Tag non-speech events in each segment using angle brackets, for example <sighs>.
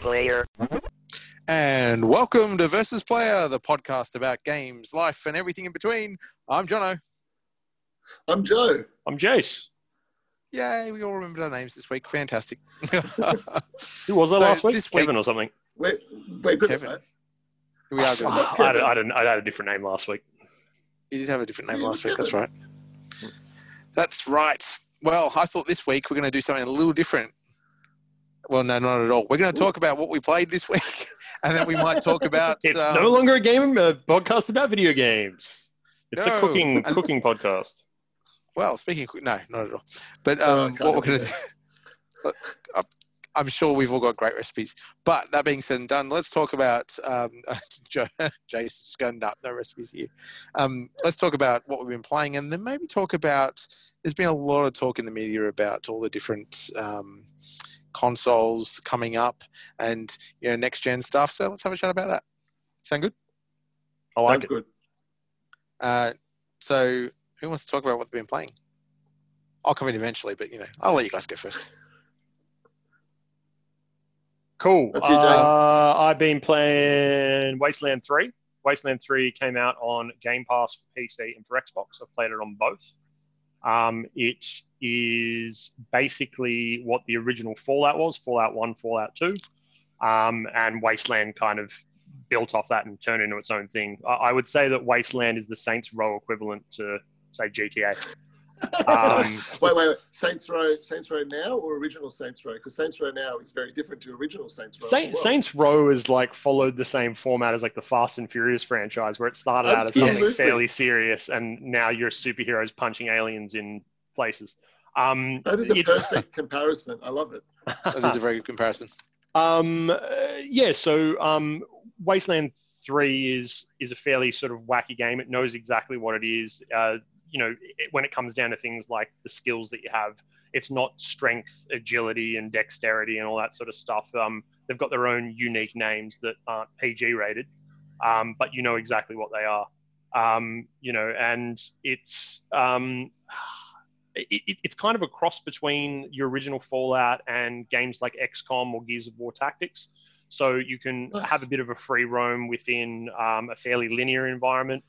player. And welcome to Versus Player, the podcast about games, life, and everything in between. I'm Jono. I'm Joe. I'm Jace. Yay, we all remembered our names this week. Fantastic. <laughs> Who was that So last week? this week- Kevin or something. We're, we're good Kevin. we are good. I, enough. had, I, had, I had a different name last week. You did have a different name Yeah, last week. That's right. That's right. Well, I thought this week we're going to do something a little different. Well, no, not at all. We're going to talk about what we played this week, <laughs> and then we might talk <laughs> about. It's um, no longer a game a podcast about video games. It's No. a cooking cooking podcast. Well, speaking of, no, not at all. But Oh, um, I what we're going to do, I'm- sure we've all got great recipes. But that being said and done, let's talk about um, <laughs> Jason's going up. No recipes here. Um, let's talk about what we've been playing, and then maybe talk about. There's been a lot of talk in the media about all the different um, consoles coming up and you know next gen stuff. So let's have a chat about that. Sound good? I like Sounds it. good. Uh, so who wants to talk about what they've been playing? I'll come in eventually, but you know, I'll let you guys go first. Cool. You, Uh, I've been playing Wasteland 3. Wasteland 3 came out on Game Pass for PC and for Xbox. I've played it on both. Um, it is basically what the original Fallout was Fallout 1, Fallout 2. Um, and Wasteland kind of built off that and turned into its own thing. I, I would say that Wasteland is the Saints Row equivalent to, say, GTA. <laughs> Um, Wait, wait, wait. Saints Row, Saints Row now or original Saints Row? Because Saints Row now is very different to original Saints Row. Saint, well. Saints Row is like followed the same format as like the Fast and Furious franchise, where it started out as something fairly serious, and now you're superheroes punching aliens in places. Um, That is a perfect comparison. I love it. That is a very good comparison. Um, uh, yeah, so um, Wasteland Three is is a fairly sort of wacky game. It knows exactly what it is. Uh, you know, it, when it comes down to things like the skills that you have, it's not strength, agility, and dexterity and all that sort of stuff. Um, they've got their own unique names that aren't PG rated, um, but you know exactly what they are. Um, you know, and it's um, it, it, it's kind of a cross between your original Fallout and games like XCOM or Gears of War Tactics. So you can Nice. have a bit of a free roam within um, a fairly linear environment,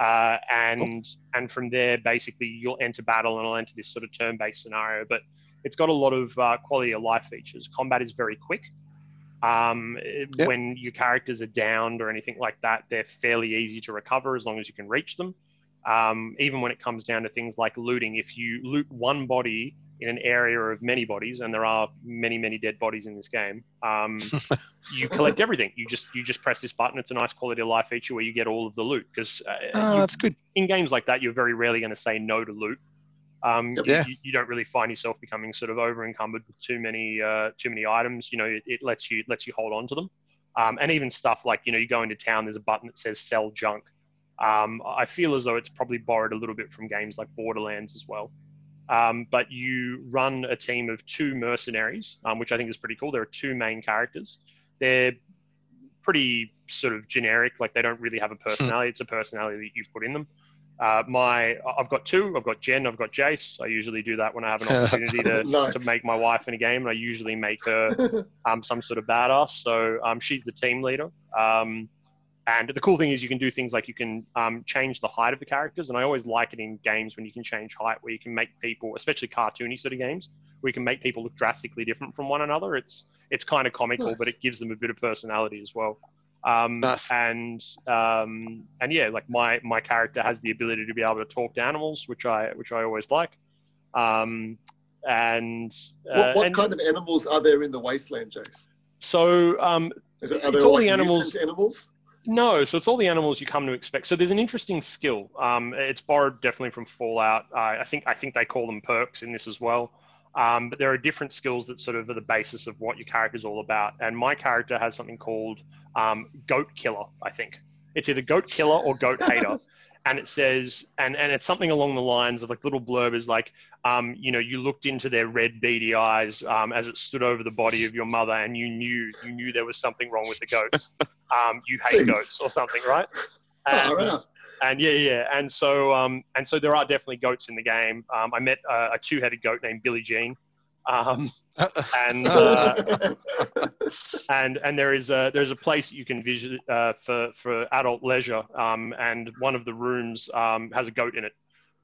uh, and and from there, basically, you'll enter battle and it'll enter this sort of turn-based scenario. But it's got a lot of uh, quality of life features. Combat is very quick. Um, Yep. When your characters are downed or anything like that, they're fairly easy to recover as long as you can reach them um, even when it comes down to things like looting, if you loot one body in an area of many bodies, and there are many, many dead bodies in this game, um, <laughs> you collect everything. You just you just press this button. It's a nice quality of life feature where you get all of the loot. Because uh, Oh, that's good. in games like that, you're very rarely going to say no to loot. Um, you- Yeah. you, you don't really find yourself becoming sort of over encumbered with too many uh, too many items. You know, it, it lets you lets you hold on to them, um, and even stuff like you know you go into town, there's a button that says sell junk. Um, I feel as though it's probably borrowed a little bit from games like Borderlands as well. Um, but you run a team of two mercenaries, um, which I think is pretty cool. There are two main characters. They're pretty sort of generic, like they don't really have a personality. it's a personality that you've put in them. Uh, my, I've got two. I've got Jen. I've got Jace. I usually do that when I have an <laughs> opportunity to, <laughs> Nice. to make my wife in a game, and I usually make her <laughs> um, some sort of badass. So um, she's the team leader. And the cool thing is you can do things like you can um, change the height of the characters. And I always like it in games when you can change height, where you can make people, especially cartoony sort of games, where you can make people look drastically different from one another. It's it's kind of comical, Nice. but it gives them a bit of personality as well. Um, Nice. And um, and yeah, like my my character has the ability to be able to talk to animals, which I which I always like. Um, and uh, what what and kind of animals are there in the wasteland, Jace? so um, Is it, are It's there all like the animals- animals? No, so it's all the animals you come to expect. So there's an interesting skill. Um, it's borrowed definitely from Fallout. Uh, I think I think they call them perks in this as well. Um, but there are different skills that sort of are the basis of what your character is all about. And my character has something called um, Goat Killer. I think it's either Goat Killer or Goat <laughs> Hater. and it says, and and it's something along the lines of like little blurb is like, um, you know, you looked into their red beady eyes um, as it stood over the body of your mother, and you knew you knew there was something wrong with the goats. <laughs> Um, you hate Jeez. goats or something, right? <laughs> Oh, And, right. and yeah, yeah, and so um, and so there are definitely goats in the game. Um, I met uh, a two-headed goat named Billie Jean, Um, <laughs> and uh, <laughs> and and there is a there's a place you can visit uh, for for adult leisure. Um, and one of the rooms um, has a goat in it.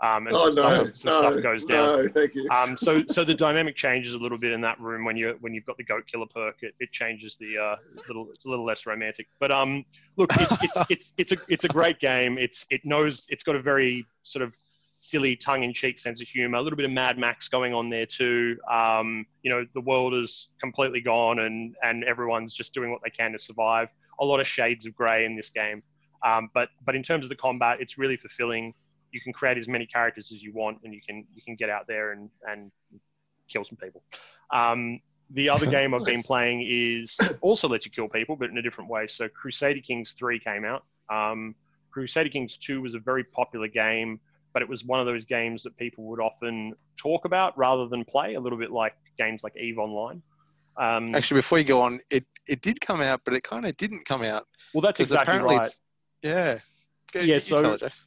Um, and oh some, no, stuff, some no, stuff goes down. no, thank you. Um, so <laughs> so the dynamic changes a little bit in that room when you when you've got the goat killer perk. It, it changes the uh, little. It's a little less romantic. But um, look, it's, it's <laughs> it's it's a it's a great game. It's it knows it's got a very sort of silly tongue-in-cheek sense of humor. A little bit of Mad Max going on there too. Um, you know, the world is completely gone, and and everyone's just doing what they can to survive. A lot of shades of grey in this game. Um, but but in terms of the combat, it's really fulfilling you can create as many characters as you want, and you can you can get out there and and kill some people. Um, the other <laughs> game I've been playing is <coughs> also lets you kill people, but in a different way. So Crusader Kings 3 came out. Um, Crusader Kings 2 was a very popular game, but it was one of those games that people would often talk about rather than play, a little bit like games like EVE Online. Um, Actually, before you go on, it, it did come out, but it kind of didn't come out. well, that's exactly apparently right. Yeah. Go, Yeah, so-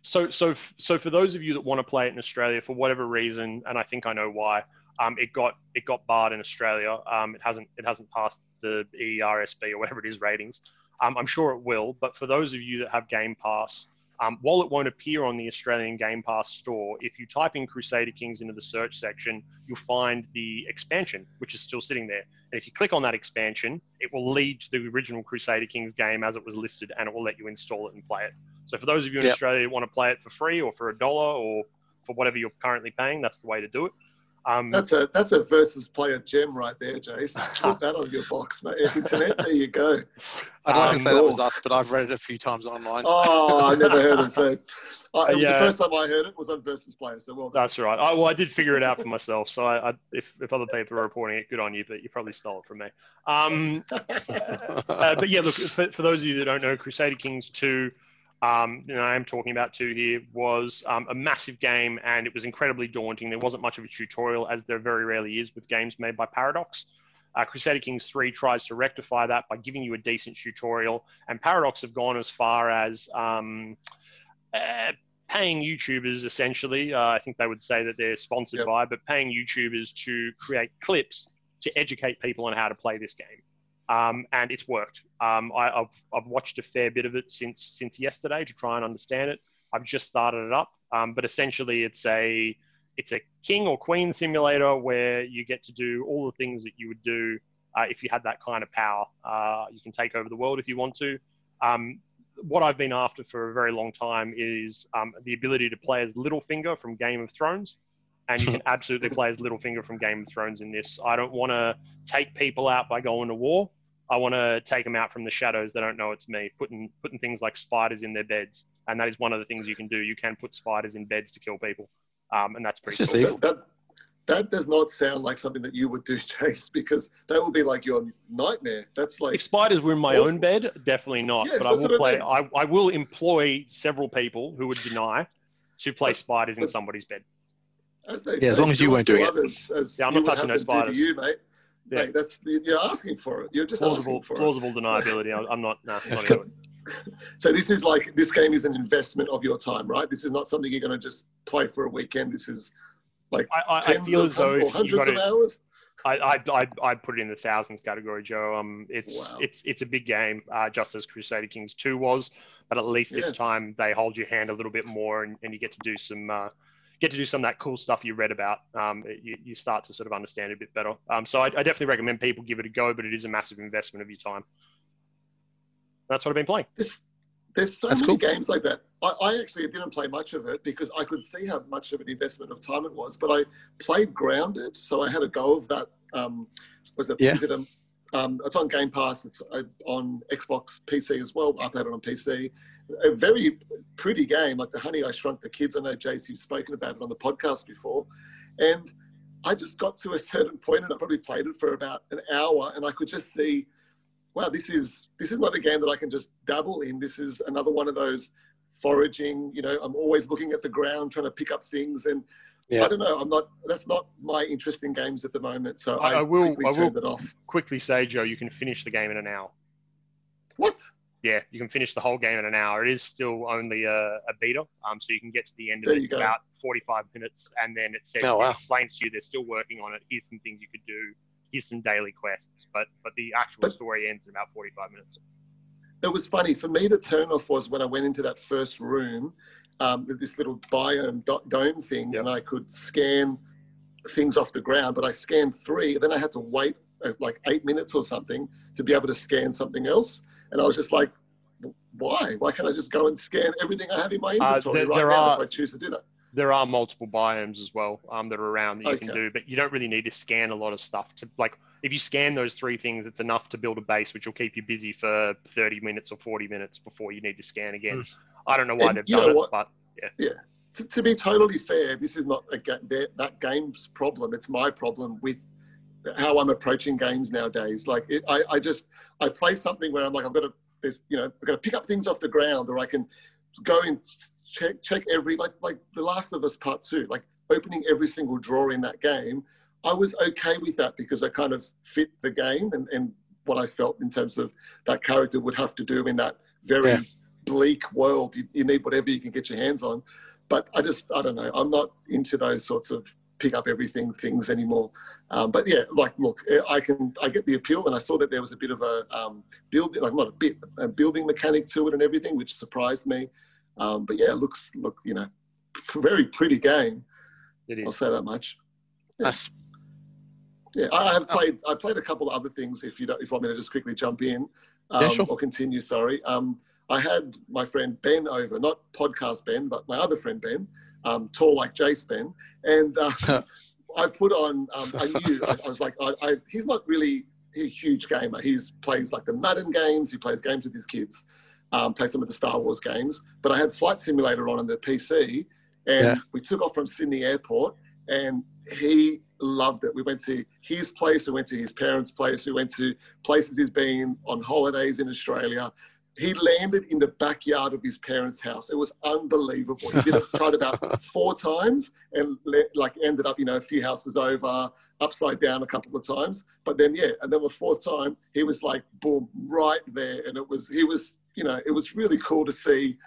So, so, so for those of you that want to play it in Australia for whatever reason, and I think I know why, um, it got it got barred in Australia. Um, it hasn't it hasn't passed the ERSB or whatever it is ratings. Um, I'm sure it will, but for those of you that have Game Pass, um, while it won't appear on the Australian Game Pass store, if you type in Crusader Kings into the search section, you'll find the expansion, which is still sitting there. And if you click on that expansion, it will lead to the original Crusader Kings game as it was listed, and it will let you install it and play it. So for those of you in Yep. Australia who want to play it for free or for a dollar or for whatever you're currently paying, that's the way to do it. Um, That's a that's a versus player gem right there, Jace. <laughs> Put that on your box, mate. Internet, there you go. I'd like Um, to say that was us, but I've read it a few times online. so- Oh, I never heard it. So uh, <laughs> it was Yeah. the first time I heard it was on versus player. So well done. That's right. I, well, I did figure it out for myself. So I, I, if, if other people are reporting it, good on you, but you probably stole it from me. Um, <laughs> uh, but yeah, look, for, for those of you that don't know, Crusader Kings 2, um, you know, I am talking about 2 here, was um, a massive game and it was incredibly daunting. There wasn't much of a tutorial, as there very rarely is with games made by Paradox. Uh, Crusader Kings 3 tries to rectify that by giving you a decent tutorial, and Paradox have gone as far as um, uh, paying YouTubers essentially. Uh, I think they would say that they're sponsored Yep. by, but paying YouTubers to create clips to educate people on how to play this game. Um, and it's worked. Um, I, have I've watched a fair bit of it since since yesterday to try and understand it. I've just started it up, um, but essentially it's a it's a king or queen simulator where you get to do all the things that you would do uh, if you had that kind of power. Uh, you can take over the world if you want to. Um, what I've been after for a very long time is um, the ability to play as Littlefinger from Game of Thrones. And you can <laughs> absolutely play as Littlefinger from Game of Thrones in this. I don't want to take people out by going to war. I want to take them out from the shadows. They don't know it's me. Putting putting things like spiders in their beds, and that is one of the things you can do. You can put spiders in beds to kill people, um, and that's pretty It's cool. just evil. That, that does not sound like something that you would do, <laughs> Jace, because that would be like your nightmare. That's like If spiders were in my Awful. own bed, definitely not. Yes, but I will what I play. mean. I, I will employ several people who would deny to play But- spiders in but- somebody's bed. as they Yeah, as long as you do weren't to doing it. others as Yeah, I'm not touching those spiders. To you, mate. Yeah. Mate, that's you're asking for it. You're just Plausible, asking for it. plausible deniability. I- I'm not. Nah, <laughs> not into it. So this is like this game is an investment of your time, right? This is not something you're going to just play for a weekend. This is like I, I tens feel of as though or hundreds of hours. I, I, I, I put it in the thousands category, Joe. Um, it's Wow. it's it's a big game, uh, just as Crusader Kings Two was, but at least this time they hold your hand a little bit more, and, and you get to do some uh, get to do some of that cool stuff you read about. Um, you, you start to sort of understand it a bit better. Um, so I, I definitely recommend people give it a go, but it is a massive investment of your time. That's what I've been playing. This, there's so That's many cool. games like that. I, I actually didn't play much of it because I could see how much of an investment of time it was. But I played Grounded, so I had a go of that. Um, was it? Yeah. Is it a, um, it's on Game Pass. It's uh, on Xbox, PC as well. I played it on PC. A very pretty game, like the Honey I Shrunk the Kids. I know Jace, you've spoken about it on the podcast before, and I just got to a certain point, and I probably played it for about an hour, and I could just see wow, this is this is not a game that I can just dabble in. This is another one of those foraging. You know, I'm always looking at the ground, trying to pick up things, and Yeah. I don't know. I'm not. That's not my interest in games at the moment. So I- I, will- quickly I will- it off. Quickly say, Joe, you can finish the game in an hour. What? Yeah, you can finish the whole game in an hour. It is still only a, a beta, um, so you can get to the end of There it in about 45 minutes, and then it says Oh, wow. it explains to you they're still working on it. Here's some things you could do. Here's some daily quests, but but the actual But- story ends in about 45 minutes. it was funny for me. The turnoff was when I went into that first room, um, with this little biome do- dome thing, Yep. and I could scan things off the ground. But I scanned three, then I had to wait uh, like eight minutes or something to be able to scan something else. And I was just like, why? Why can't I just go and scan everything I have in my inventory there- right there now are- if I choose to do that? There are multiple biomes as well um, that are around that you can do, but you don't really need to scan a lot of stuff. To like, if you scan those three things, it's enough to build a base, which will keep you busy for 30 minutes or 40 minutes before you need to scan again. I don't know why And they've done know it, what? but to, to be totally fair, this is not a ga- that, that game's problem. It's my problem with how I'm approaching games nowadays. Like it, I, I just I play something where I'm like I've got to there's you know I've got to pick up things off the ground, or I can go and check check every like like The Last of Us Part Two, like opening every single drawer in that game. I was okay with that because I kind of fit the game and, and what I felt in terms of that character would have to do in that very Yeah. bleak world. You, you need whatever you can get your hands on. But I just, I don't know. I'm not into those sorts of pick up everything things anymore. Um, but yeah, like, look, I can, I get the appeal, and I saw that there was a bit of a um, building, like not a bit, a building mechanic to it and everything, which surprised me. Um, but yeah, it looks, look, you know, very pretty game. it I'll say that much. That's Yeah, I have played. I played a couple of other things. If you don't, if you want me to just quickly jump in, um, Yeah, sure. or continue. Sorry. Um, I had my friend Ben over, not podcast Ben, but my other friend Ben, um, tall like Jace Ben, and uh, <laughs> I put on. Um, I knew. I, I was like, I, I, he's not really a huge gamer. He plays like the Madden games. He plays games with his kids. Um, plays some of the Star Wars games. But I had Flight Simulator on on the PC, and Yeah. we took off from Sydney Airport, and he loved it. We went to his place, we went to his parents' place, we went to places he's been on holidays in Australia. He landed in the backyard of his parents' house. It was unbelievable. He did it tried about <laughs> four times and le- like ended up, you know, a few houses over, upside down a couple of times. But then yeah, and then the fourth time he was like boom, right there. And it was he was, you know, it was really cool to see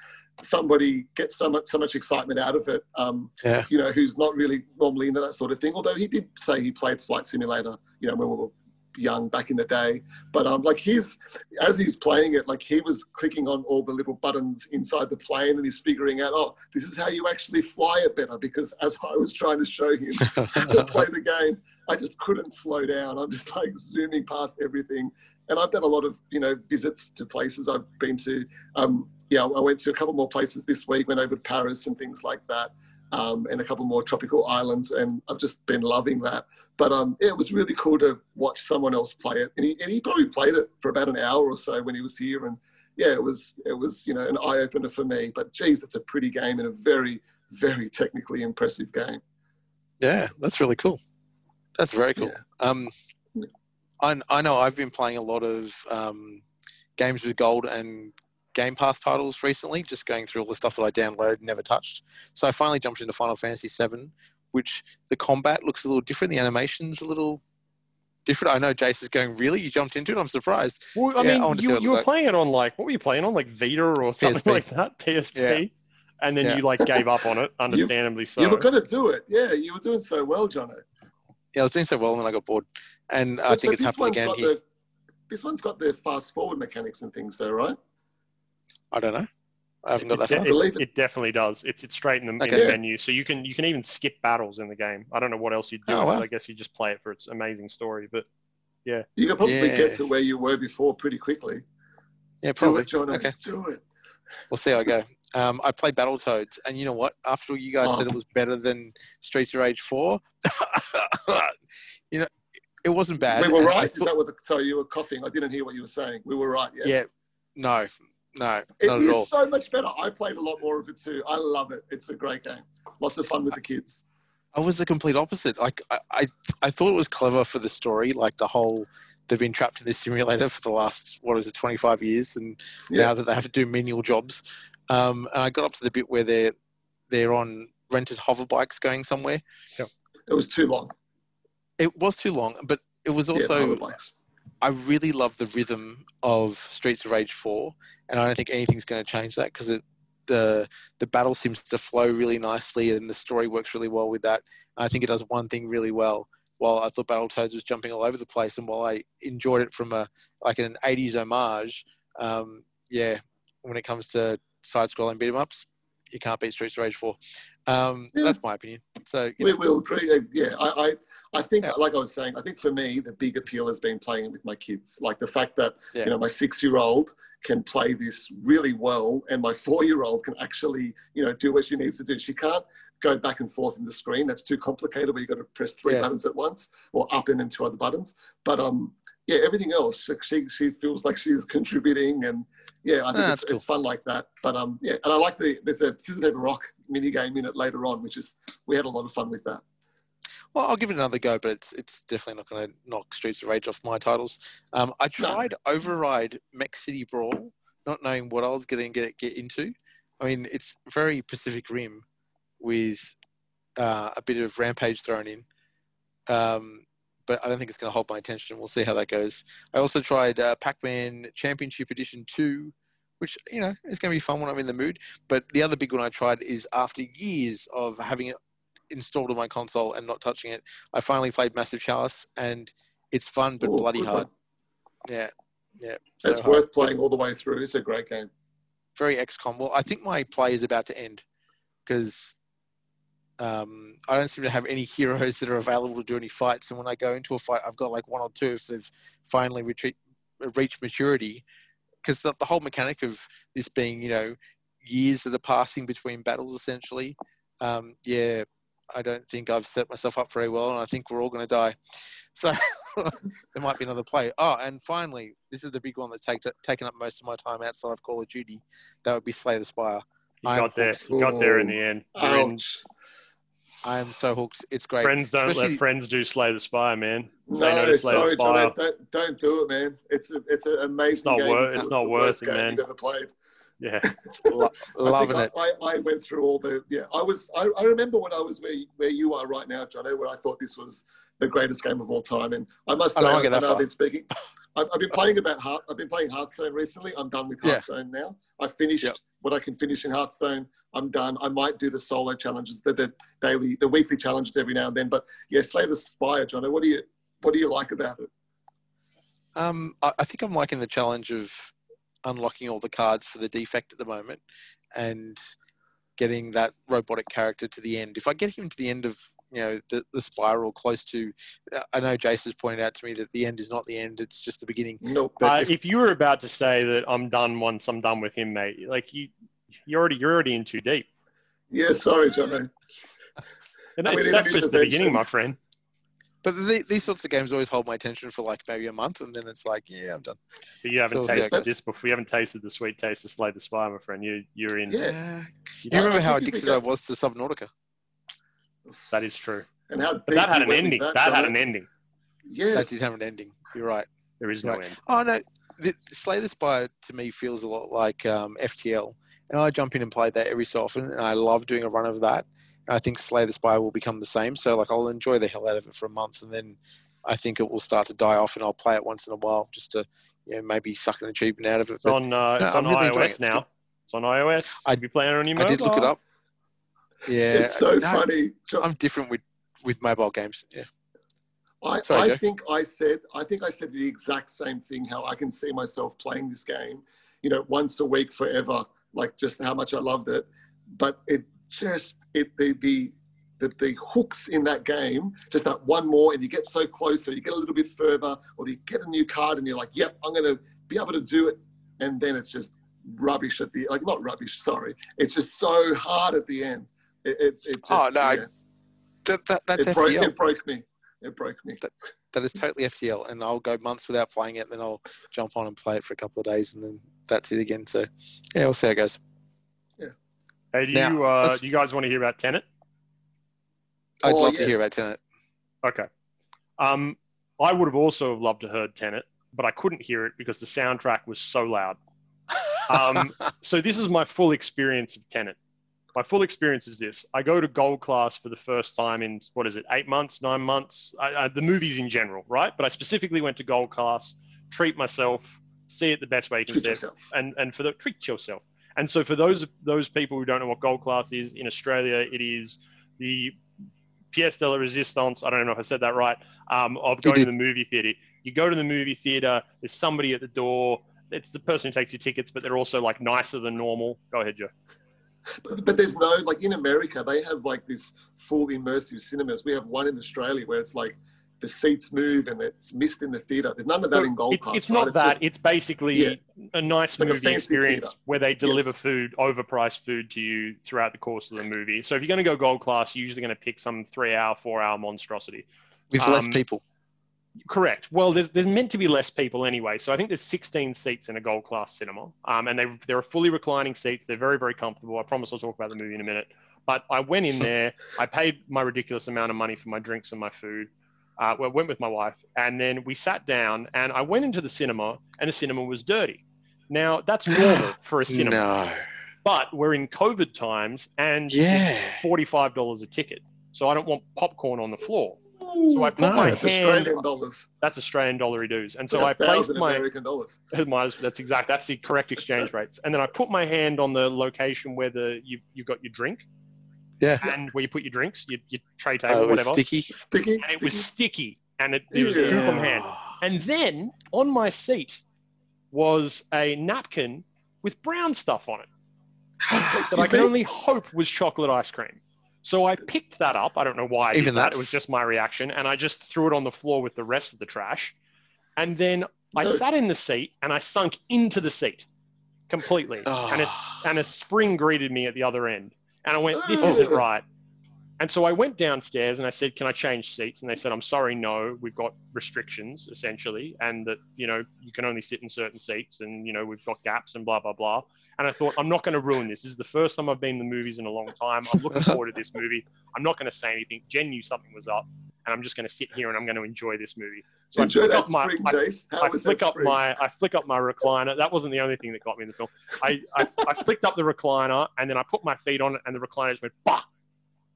somebody get so much so much excitement out of it. Um, Yeah. you know, who's not really normally into that sort of thing. Although he did say he played Flight Simulator, you know, when we were young back in the day. But um, like he's as he's playing it, like he was clicking on all the little buttons inside the plane, and he's figuring out, oh, this is how you actually fly it better. Because as I was trying to show him <laughs> to play the game, I just couldn't slow down. I'm just like zooming past everything. And I've done a lot of, you know, visits to places I've been to. Um, yeah, I went to a couple more places this week, went over to Paris and things like that, um, and a couple more tropical islands. And I've just been loving that. But um, yeah, it was really cool to watch someone else play it. And he, and he probably played it for about an hour or so when he was here. And yeah, it was, it was, you know, an eye opener for me. But geez, it's a pretty game and a very, very technically impressive game. yeah, that's really cool. That's very cool. Yeah. Um, I, I know I've been playing a lot of um, games with gold and Game Pass titles recently, just going through all the stuff that I downloaded and never touched. So I finally jumped into Final Fantasy VII, which the combat looks a little different. The animation's a little different. I know Jace is going, really? You jumped into it? I'm surprised. Well, I Yeah, mean, want to see you, you were looked playing it on like what were you playing on like Vita or something PSP. <laughs> like that, PSP, Yeah. and then Yeah. you like gave up on it, <laughs> understandably so. You were going to do it. Yeah, you were doing so well, Jono. Yeah, I was doing so well and then I got bored. And I think it's this happening again here. The, this one's got the fast forward mechanics and things, though, right? I don't know. I haven't got that it, far. It, it. it definitely does. It's it's straight in the, in the Yeah. menu, so you can you can even skip battles in the game. I don't know what else you'd do. Oh, wow. I guess you just play it for its amazing story. But yeah, You could probably Yeah. get to where you were before pretty quickly. Yeah, Do probably. it, Jono. Okay. Do it. We'll see how I go. Um, I played Battletoads, and you know what? After all you guys Oh. said it was better than Streets of Rage 4, <laughs> you know, it wasn't bad. we were and I right. Is that what? The, sorry, you were coughing. I didn't hear what you were saying. We were right. Yes. yeah, no, no, It not is at all. so much better. I played a lot more of it too. I love it. It's a great game. Lots of fun with the kids. I was the complete opposite. Like, I, I, I thought it was clever for the story, like the whole they've been trapped in this simulator for the last what is it, 25 years, and Yeah. now that they have to do menial jobs. Um, and I got up to the bit where they're they're on rented hover bikes going somewhere. Yeah. It was too long. It was too long, but it was also hover bikes. I really love the rhythm of Streets of Rage 4 and I don't think anything's going to change that because the the battle seems to flow really nicely, and the story works really well with that. I think it does one thing really well. While I thought Battletoads was jumping all over the place, and while I enjoyed it from a like an '80s homage, um, yeah, when it comes to side-scrolling beat 'em ups, you can't beat Streets of Rage 4. Um, Yeah. That's my opinion. So you We will agree. Uh, Yeah, I, I, I think, Yeah. like I was saying, I think for me, the big appeal has been playing it with my kids. Like the fact that, Yeah. you know, my six year old can play this really well and my four year old can actually, you know, do what she needs to do. She can't go back and forth in the screen. That's too complicated where you've got to press three buttons at once or up and then two other buttons. But um, yeah, everything else, she, she, feels like she's contributing and yeah, I think Ah, it's, cool. it's fun like that. But um, yeah, and I like the, there's a scissors, paper, rock mini game in it later on, which is, we had a lot of fun with that. Well, I'll give it another go, but it's it's definitely not going to knock Streets of Rage off my titles. Um, I No. tried Override Mech City Brawl, not knowing what I was going to get get into. I mean, it's very Pacific Rim, with uh, a bit of Rampage thrown in, um, but I don't think it's going to hold my attention. We'll see how that goes. I also tried uh, Pac-Man Championship Edition Two, which you know is going to be fun when I'm in the mood. But the other big one I tried is after years of having it installed on my console and not touching it, I finally played Massive Chalice, and it's fun but Ooh, bloody hard. one. Yeah, yeah. so It's hard. worth playing all the way through. It's a great game. Very XCOM. Well, I think my play is about to end because um, I don't seem to have any <laughs> heroes that are available to do any fights. And when I go into a fight, I've got like one or two if they've finally retreat, reached maturity. Because the, the whole mechanic of this being, you know, years that are passing between battles, essentially. Um, yeah, I don't think I've set myself up very well, and I think we're all going to die. <laughs> So <laughs> there might be another play. Oh, and finally, this is the big one that's take, taken up most of my time outside of Call of Duty. That would be Slay the Spire. You I'm got there. hooked. You got there in the end. You're in- Ouch. I am so hooked. It's great. friends don't Especially- let friends do Slay the Spire, man. Say no No, to Slay the sorry, John. Don't, don't do it, man. It's a, it's an amazing it's not game. wor- until it's not the worth worst it, game man. you've ever played. Yeah. Lo- <laughs> I loving think it. I, I, I went through all the yeah. I was I, I remember when I was where you, where you are right now, Johnny, where I thought this was the greatest game of all time, and I must say I I, I've been speaking. I've, I've been playing about Heart. I've been playing Hearthstone recently. I'm done with Yeah. Hearthstone now. I finished Yep. what I can finish in Hearthstone. I'm done. I might do the solo challenges, the, the daily, the weekly challenges every now and then. But yeah, Slay the Spire, Johnny. What do you what do you like about it? Um, I, I think I'm liking the challenge of unlocking all the cards for the defect at the moment and getting that robotic character to the end. If I get him to the end of you know the, the spiral close to, I know Jace has pointed out to me that the end is not the end; it's just the beginning. Nope. But Uh, if- if, you were about to say that I'm done once I'm done with him, mate, like you, you're already you're already in too deep. Yeah, sorry, Johnny. And We that's, need that's just the beginning, my friend. But the, these sorts of games always hold my attention for like maybe a month, and then it's like, yeah, I'm done. But you haven't So, so tasted that's- this before. You haven't tasted the sweet taste of Slay the Spire, my friend. You you're in. Yeah. You you remember how think if we addicted I was to Subnautica? That is true. And how But that had an ending. That, That, had an ending. Yes. That did have an ending. You're right. There is no Right. end. Oh no, the, Slay the Spire to me feels a lot like um, FTL, and I jump in and play that every so often, and I love doing a run of that. And I think Slay the Spire will become the same. So like I'll enjoy the hell out of it for a month, and then I think it will start to die off, and I'll play it once in a while just to you know maybe suck an achievement out of it. It's But on. Uh, no, it's I'm on really iOS it. Now. It's on iOS. I- I be playing it on your I did look it up. Yeah, it's so no, funny. I'm different with with mobile games. Yeah, I, Sorry, I think I said I think I said the exact same thing. How I can see myself playing this game, you know, once a week forever. Like just how much I loved it, but it just it the the the, the hooks in that game, just that one more, and you get so close, or you get a little bit further, or you get a new card, and you're like, "Yep, I'm going to be able to do it," and then it's just rubbish at the like not rubbish. Sorry, it's just so hard at the end. It, it, it just, Oh, no, yeah, that, that that's it broke, FTL. it broke me. It broke me. that is totally FTL, and I'll go months without playing it, and then I'll jump on and play it for a couple of days, and then that's it again. So, yeah, we'll see how it goes. Hey, do Now, you uh, do you guys want to hear about Tenet? I'd Oh, love to hear about Tenet. Okay. Um, I would have also loved to heard Tenet, but I couldn't hear it because the soundtrack was so loud. Um, <laughs> so this is my full experience of Tenet. My full experience is this: I go to Gold Class for the first time in what is it, eight months, nine months? I, I, the movies in general, right? But I specifically went to Gold Class, treat myself, see it the best way you can see it, and and for the treat yourself. And so for those those people who don't know what gold class is in Australia, it is the pièce de la résistance. I don't know if I said that right. Um, of going to the movie theater. You go to the movie theater. There's somebody at the door. It's the person who takes your tickets, but they're also like nicer than normal. Go ahead, Joe. But, but there's no like in America they have like this full immersive cinemas. We have one in Australia where it's like the seats move and it's mist in the theater. There's none of that So in gold it's, class. it's right? not that. just- it's basically Yeah. a nice like a movie fancy experience theater. where they deliver Yes. food, overpriced food to you throughout the course of the movie. So if you're going to go gold class, you're usually going to pick some three-hour, four-hour monstrosity. with less Um, people. Correct. Well, there's, there's meant to be less people anyway. So I think there's 16 seats in a gold class cinema. Um, and they, they're fully reclining seats. They're very, very comfortable. I promise I'll talk about the movie in a minute. But I went in <laughs> there, I paid my ridiculous amount of money for my drinks and my food. Uh, well, went with my wife. And then we sat down and I went into the cinema and the cinema was dirty. Now, that's <sighs> normal for a cinema. No. But we're in COVID times and Yeah. it's $45 a ticket. So I don't want popcorn on the floor. So I put No, my That's hand Australian dollars. that's Australian dollar dues. And so I I placed my, American dollars. <laughs> that's exact that's the correct exchange rates. And then I put my hand on the location where the you you got your drink Yeah. and where you put your drinks, your, your tray uh, table, Oh, it was whatever. sticky. Sticky. And it was sticky. sticky and it, it was Yeah. yeah. from hand. And then on my seat was a napkin with brown stuff on it <sighs> that I Excuse can only hope was chocolate ice cream. So I picked that up. I don't know why. I Even that. It was just my reaction, and I just threw it on the floor with the rest of the trash. And then I No. sat in the seat and I sunk into the seat completely. <sighs> And a Oh. and a spring greeted me at the other end, and I went, oh. "This isn't right." And so I went downstairs and I said, "Can I change seats?" And they said, "I'm sorry, no. We've got restrictions essentially, and that you know you can only sit in certain seats, and you know we've got gaps and blah blah blah." And I thought, I'm not going to ruin this. This is the first time I've been in the movies in a long time. I'm looking forward to this movie. I'm not going to say anything. Jen knew something was up, and I'm just going to sit here and I'm going to enjoy this movie. So Enjoy I flick that up my, spring, I I flick up spring? my I flick up my recliner. That wasn't the only thing that got me in the film. I, I, I flicked up the recliner and then I put my feet on it and the recliner just went bah,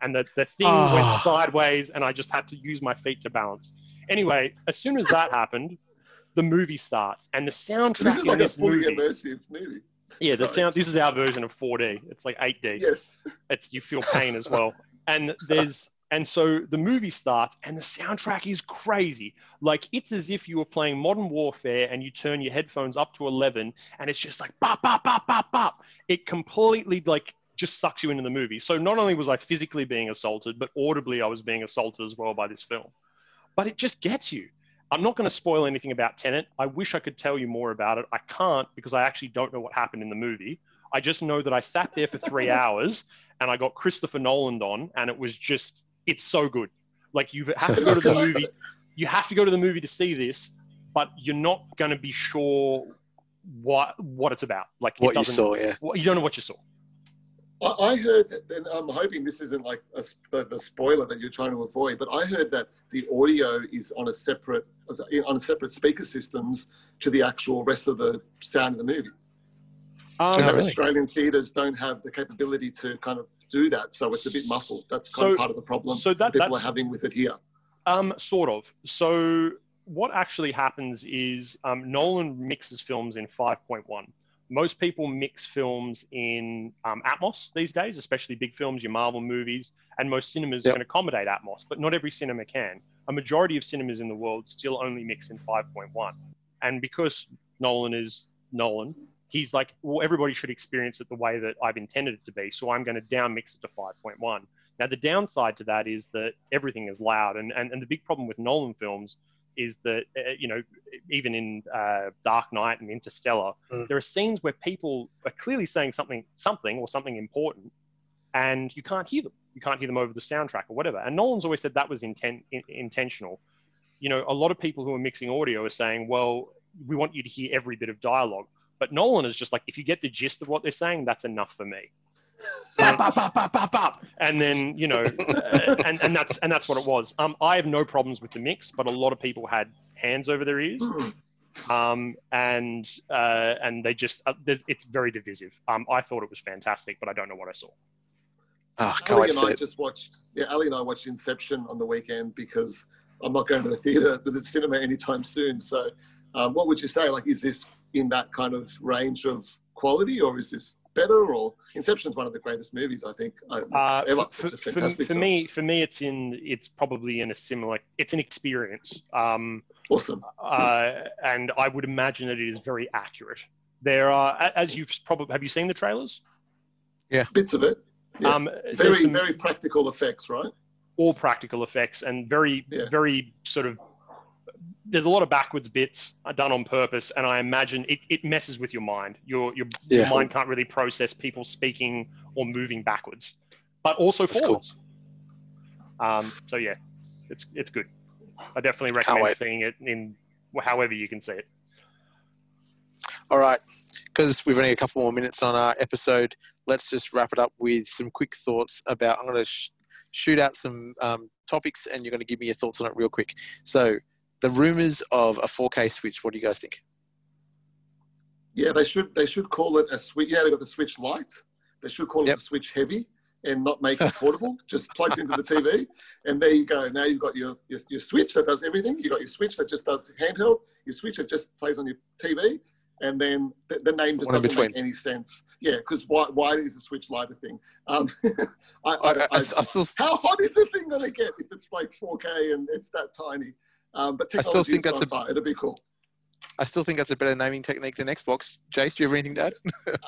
and the, the thing Ah. went sideways and I just had to use my feet to balance. Anyway, as soon as that happened, the movie starts and the soundtrack This is in like a this fully movie. immersive movie. Yeah, the Sorry. sound. This is our version of 4D. It's like 8D Yes. it's you feel pain as well and there's <laughs> and so the movie starts and the soundtrack is crazy. Like it's as if you were playing modern warfare and you turn your headphones up to 11 and it's just like bop bop bop bop bop. It completely like just sucks you into the movie. So not only was i physically being assaulted but audibly i was being assaulted as well by this film. But it just gets you. I'm not going to spoil anything about Tenet. i wish i could tell you more about it. I can't because i actually don't know what happened in the movie. I just know that I sat there for three <laughs> hours and I got Christopher Nolan on, and it was just, it's so good. Like you have to <laughs> go to the movie, you have to go to the movie to see this, but you're not going to be sure what what it's about. Like it What you saw, yeah. you don't know what you saw. I, I heard that, and I'm hoping this isn't like a, sp- the spoiler that you're trying to avoid, but I heard that the audio is on a separate on a separate speaker systems to the actual rest of the sound of the movie. Um, Oh, really? Australian theatres don't have the capability to kind of do that, so it's a bit muffled. That's kind So- of part of the problem so that- people are having with it here. Um, sort of. So what actually happens is um, Nolan mixes films in 5.1. Most people mix films in um, Atmos these days, especially big films, your Marvel movies, and most cinemas Yep. can accommodate Atmos, but not every cinema can. A majority of cinemas in the world still only mix in 5.1. And because Nolan is Nolan, he's like, well, everybody should experience it the way that I've intended it to be. So I'm going to down mix it to 5.1. Now, the downside to that is that everything is loud. And, and, and the big problem with Nolan films is that, uh, you know, even in uh, Dark Knight and Interstellar, Mm. there are scenes where people are clearly saying something, something or something important, and you can't hear them. You can't hear them over the soundtrack or whatever. And Nolan's always said that was intent, in, intentional. You know, a lot of people who are mixing audio are saying, well, we want you to hear every bit of dialogue. But Nolan is just like, if you get the gist of what they're saying, that's enough for me. <laughs> Bop, bop, bop, bop, bop, bop. And then you know, uh, <laughs> and, and that's and that's what it was. Um, I have no problems with the mix, but a lot of people had hands over their ears, <gasps> um, and uh, and they just uh, there's, it's very divisive. Um, I thought it was fantastic, but I don't know what I saw. Oh, can't Ali and I it. just watched. Yeah, Ali and I watched Inception on the weekend because I'm not going to the theatre, to the cinema anytime soon. So, um, what would you say? Like, is this in that kind of range of quality, or is this better? Or Inception is one of the greatest movies I think uh, ever. For, for, for me, for me, it's in it's probably in a similar. It's an experience. Um, awesome. Uh, and I would imagine that it is very accurate. There are, as you've probably have you seen the trailers? Yeah, bits of it. Yeah. Um, very some, very practical effects, right? All practical effects and very yeah. very sort of there's a lot of backwards bits done on purpose, and I imagine it, it messes with your mind. Your your, yeah. your mind can't really process people speaking or moving backwards, but also That's forwards. Cool. Um, so yeah, it's it's good. I definitely recommend seeing it in however you can see it. All right, because we've only a couple more minutes on our episode, let's just wrap it up with some quick thoughts about. I'm going to sh- shoot out some um, topics, and you're going to give me your thoughts on it real quick. So the rumors of a 4K Switch. What do you guys think? Yeah, they should they should call it a Switch. Yeah, they got the Switch Lite. They should call it yep. a Switch Heavy and not make it <laughs> portable. just plugs into the TV, and there you go. Now you've got your, your, your Switch that does everything. You got your Switch that just does handheld. Your Switch that just plays on your TV, and then the, the name just doesn't make any sense. Yeah, because why, why is the Switch Lite a thing? Um, <laughs> I, I, I, I, still, how hot is the thing going to get if it's like 4K and it's that tiny? Um, but I still think that's a, far. it'll be cool. I still think that's a better naming technique than Xbox. Jace, do you have anything to add?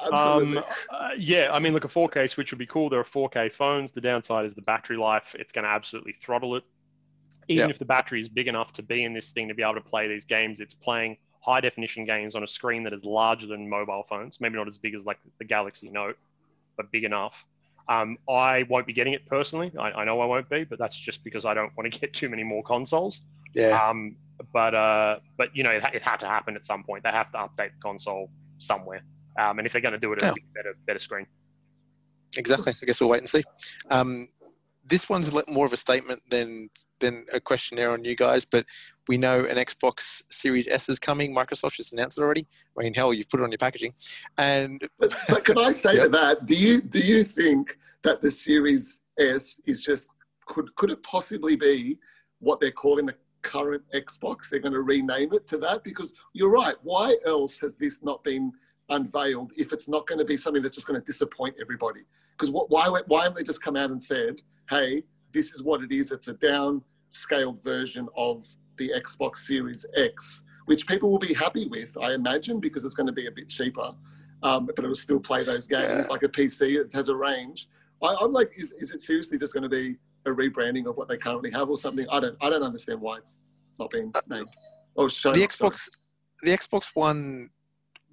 <laughs> um, uh, yeah, I mean, look, a 4K Switch would be cool. There are 4K phones. The downside is the battery life. It's going to absolutely throttle it. Even yep. if the battery is big enough to be in this thing to be able to play these games, it's playing high definition games on a screen that is larger than mobile phones. Maybe not as big as like the Galaxy Note, but big enough. Um, I won't be getting it personally. I, I, know I won't be, but that's just because I don't want to <laughs> get too many more consoles. Yeah. Um, but uh, but you know, it, it, had to happen at some point. They have to update the console somewhere. Um, and if they're going to do it, it'll be better better screen. Exactly. I guess we'll wait and see. Um, this one's more of a statement than than a questionnaire on you guys, but we know an Xbox Series S is coming. Microsoft just announced it already. I mean, hell, you've put it on your packaging. And but, <laughs> but can I say yep. to that? Do you do you think that the Series S is just could could it possibly be what they're calling the current Xbox? They're going to rename it to that because you're right. Why else has this not been unveiled if it's not going to be something that's just going to disappoint everybody? Because why why haven't they just come out and said, "Hey, this is what it is. It's a downscaled version of the Xbox Series X, which people will be happy with, I imagine, because it's going to be a bit cheaper, um, but it'll still play those games yeah. like a PC. It has a range. I, am like, is, is it seriously just going to be a rebranding of what they currently have or something? I don't, I don't understand why it's not being named. Oh, the Xbox, sorry. the Xbox One,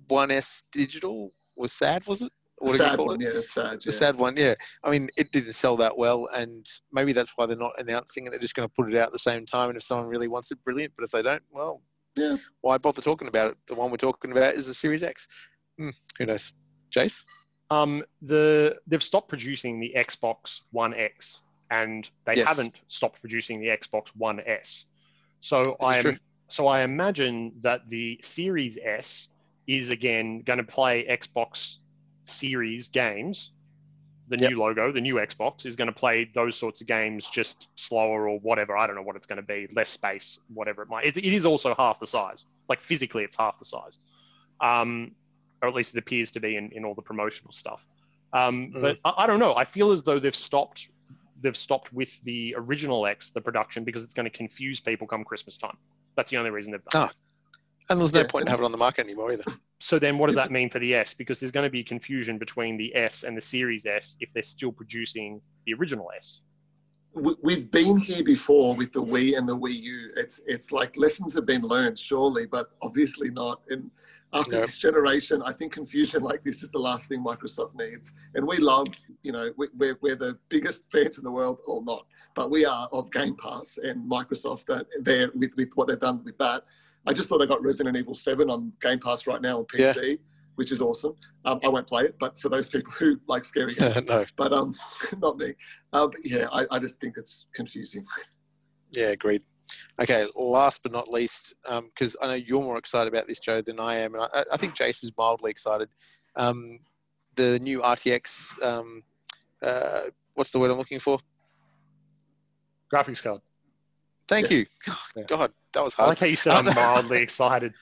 One S digital was sad, was it? What sad one, it? yeah, sad. Yeah. The sad one, yeah. I mean, it didn't sell that well, and maybe that's why they're not announcing it. They're just going to put it out at the same time, and if someone really wants it, brilliant. But if they don't, well, yeah. Why bother talking about it? The one we're talking about is the Series X. Hmm, who knows? Jace? Um, the they've stopped producing the Xbox One X, and they yes. haven't stopped producing the Xbox One S. So I so I imagine that the Series S is again going to play Xbox Series games, the yep. new logo, the new Xbox is going to play those sorts of games just slower or whatever. I don't know what it's going to be, less space, whatever it might. It, it is also half the size. Like physically, it's half the size, um, or at least it appears to be in, in all the promotional stuff. Um, mm. But I, I, don't know. I feel as though they've stopped. They've stopped with the original X, the production, because it's going to confuse people come Christmas time. That's the only reason they've done. Ah, and there's no yeah. point in having it on the market anymore either. So then, what does that mean for the S? Because there's going to be confusion between the S and the Series S if they're still producing the original S. We've been here before with the Wii and the Wii U. It's it's like lessons have been learned, surely, but obviously not. And after this generation, I think confusion like this is the last thing Microsoft needs. And we love, you know, we're, we're the biggest fans in the world, or not, but we are of Game Pass and Microsoft. Uh, there with with what they've done with that I just thought they got Resident Evil 7 on Game Pass right now on PC, yeah. which is awesome. Um, I won't play it, but for those people <laughs> who like scary <laughs> games, no. but um, <laughs> not me. Uh, but yeah, I, I just think it's confusing. Yeah, agreed. Okay, last but not least, because um, I know you're more excited about this, Joe, than I am, and I, I think Jace is mildly excited. Um, the new RTX, um, uh, what's the word I'm looking for? Graphics card. Thank yeah. you. <laughs> God, that was hard. I like how you said I'm <laughs> mildly excited.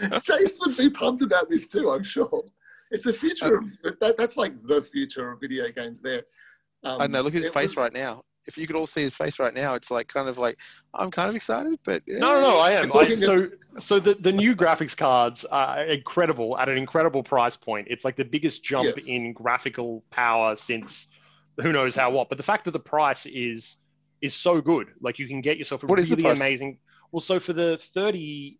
Jace would be pumped about this too, I'm sure. It's the future of that, that's like the future of video games there. Um, I know. Look at his face was- right now. If you could all see his face right now, it's like kind of like I'm kind of excited, but yeah. No, no, no, I am. I, so, so the, the new graphics cards are incredible at an incredible price point. It's like the biggest jump Yes. in graphical power since who knows how what. But the fact that the price is is so good, like you can get yourself a What is the really amazing. Well, so for the 30,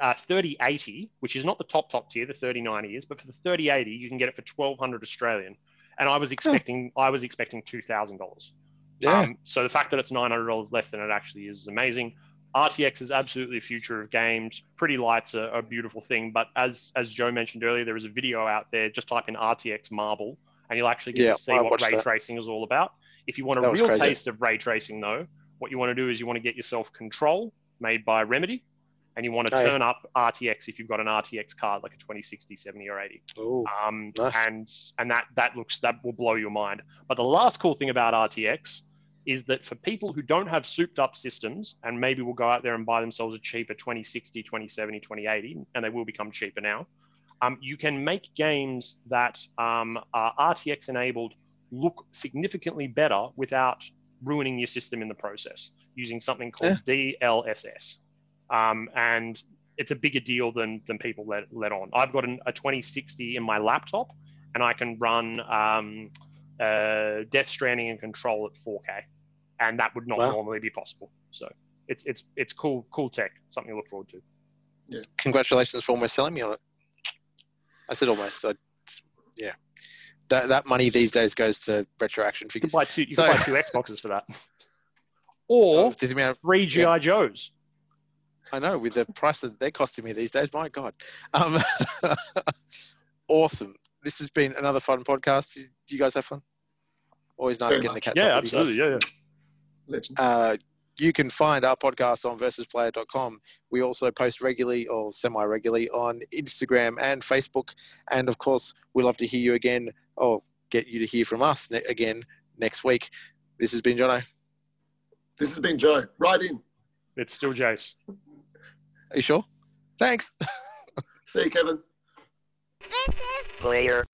uh, 3080, which is not the top top tier, the 3090 is, but for the 3080, you can get it for 1200 Australian. And I was expecting, I was expecting two thousand dollars. Yeah. Um, so the fact that it's nine hundred dollars less than it actually is is amazing. RTX is absolutely the future of games. Pretty lights are a beautiful thing, but as as Joe mentioned earlier, there is a video out there. Just type in RTX Marble, and you'll actually get Yeah, to see I what ray that. tracing is all about. If you want a That was real crazy. taste of ray tracing, though, what you want to do is you want to get yourself Control, made by Remedy, and you want to Oh, yeah. turn up RTX if you've got an RTX card like a 2060, 70, or 80 Oh, um, Nice. and and that that looks that will blow your mind. But the last cool thing about RTX is that for people who don't have souped up systems and maybe will go out there and buy themselves a cheaper 2060, 2070, 2080, and they will become cheaper now, um, you can make games that um, are RTX enabled look significantly better without ruining your system in the process using something called DLSS. Um, and it's a bigger deal than than people let let on. I've got an, a 2060 in my laptop, and I can run um, uh, Death Stranding and Control at 4K, and that would not Wow. normally be possible. So it's it's it's cool cool tech, something to look forward to. Yeah. congratulations for almost selling me on it. I said almost. I, yeah, that that money these days goes to retro action You figures. can buy two you So- can buy two Xboxes for that, <laughs> or Of the amount of- three GI Joes. I know with the price that they're costing me these days. My God, um, <laughs> awesome. This has been another fun podcast. Do you guys have fun? Always nice Very getting to much. catch Yeah, up with you guys. absolutely. Yeah, yeah. Legend. Uh, you can find our podcast on versusplayer.com. We also post regularly or semi regularly on Instagram and Facebook. And of course, we love to hear you again or get you to hear from us ne- again next week. This has been Jono. This has been Joe. Right in. It's still Jace. Are you sure? Thanks. <laughs> See you, Kevin. This is player.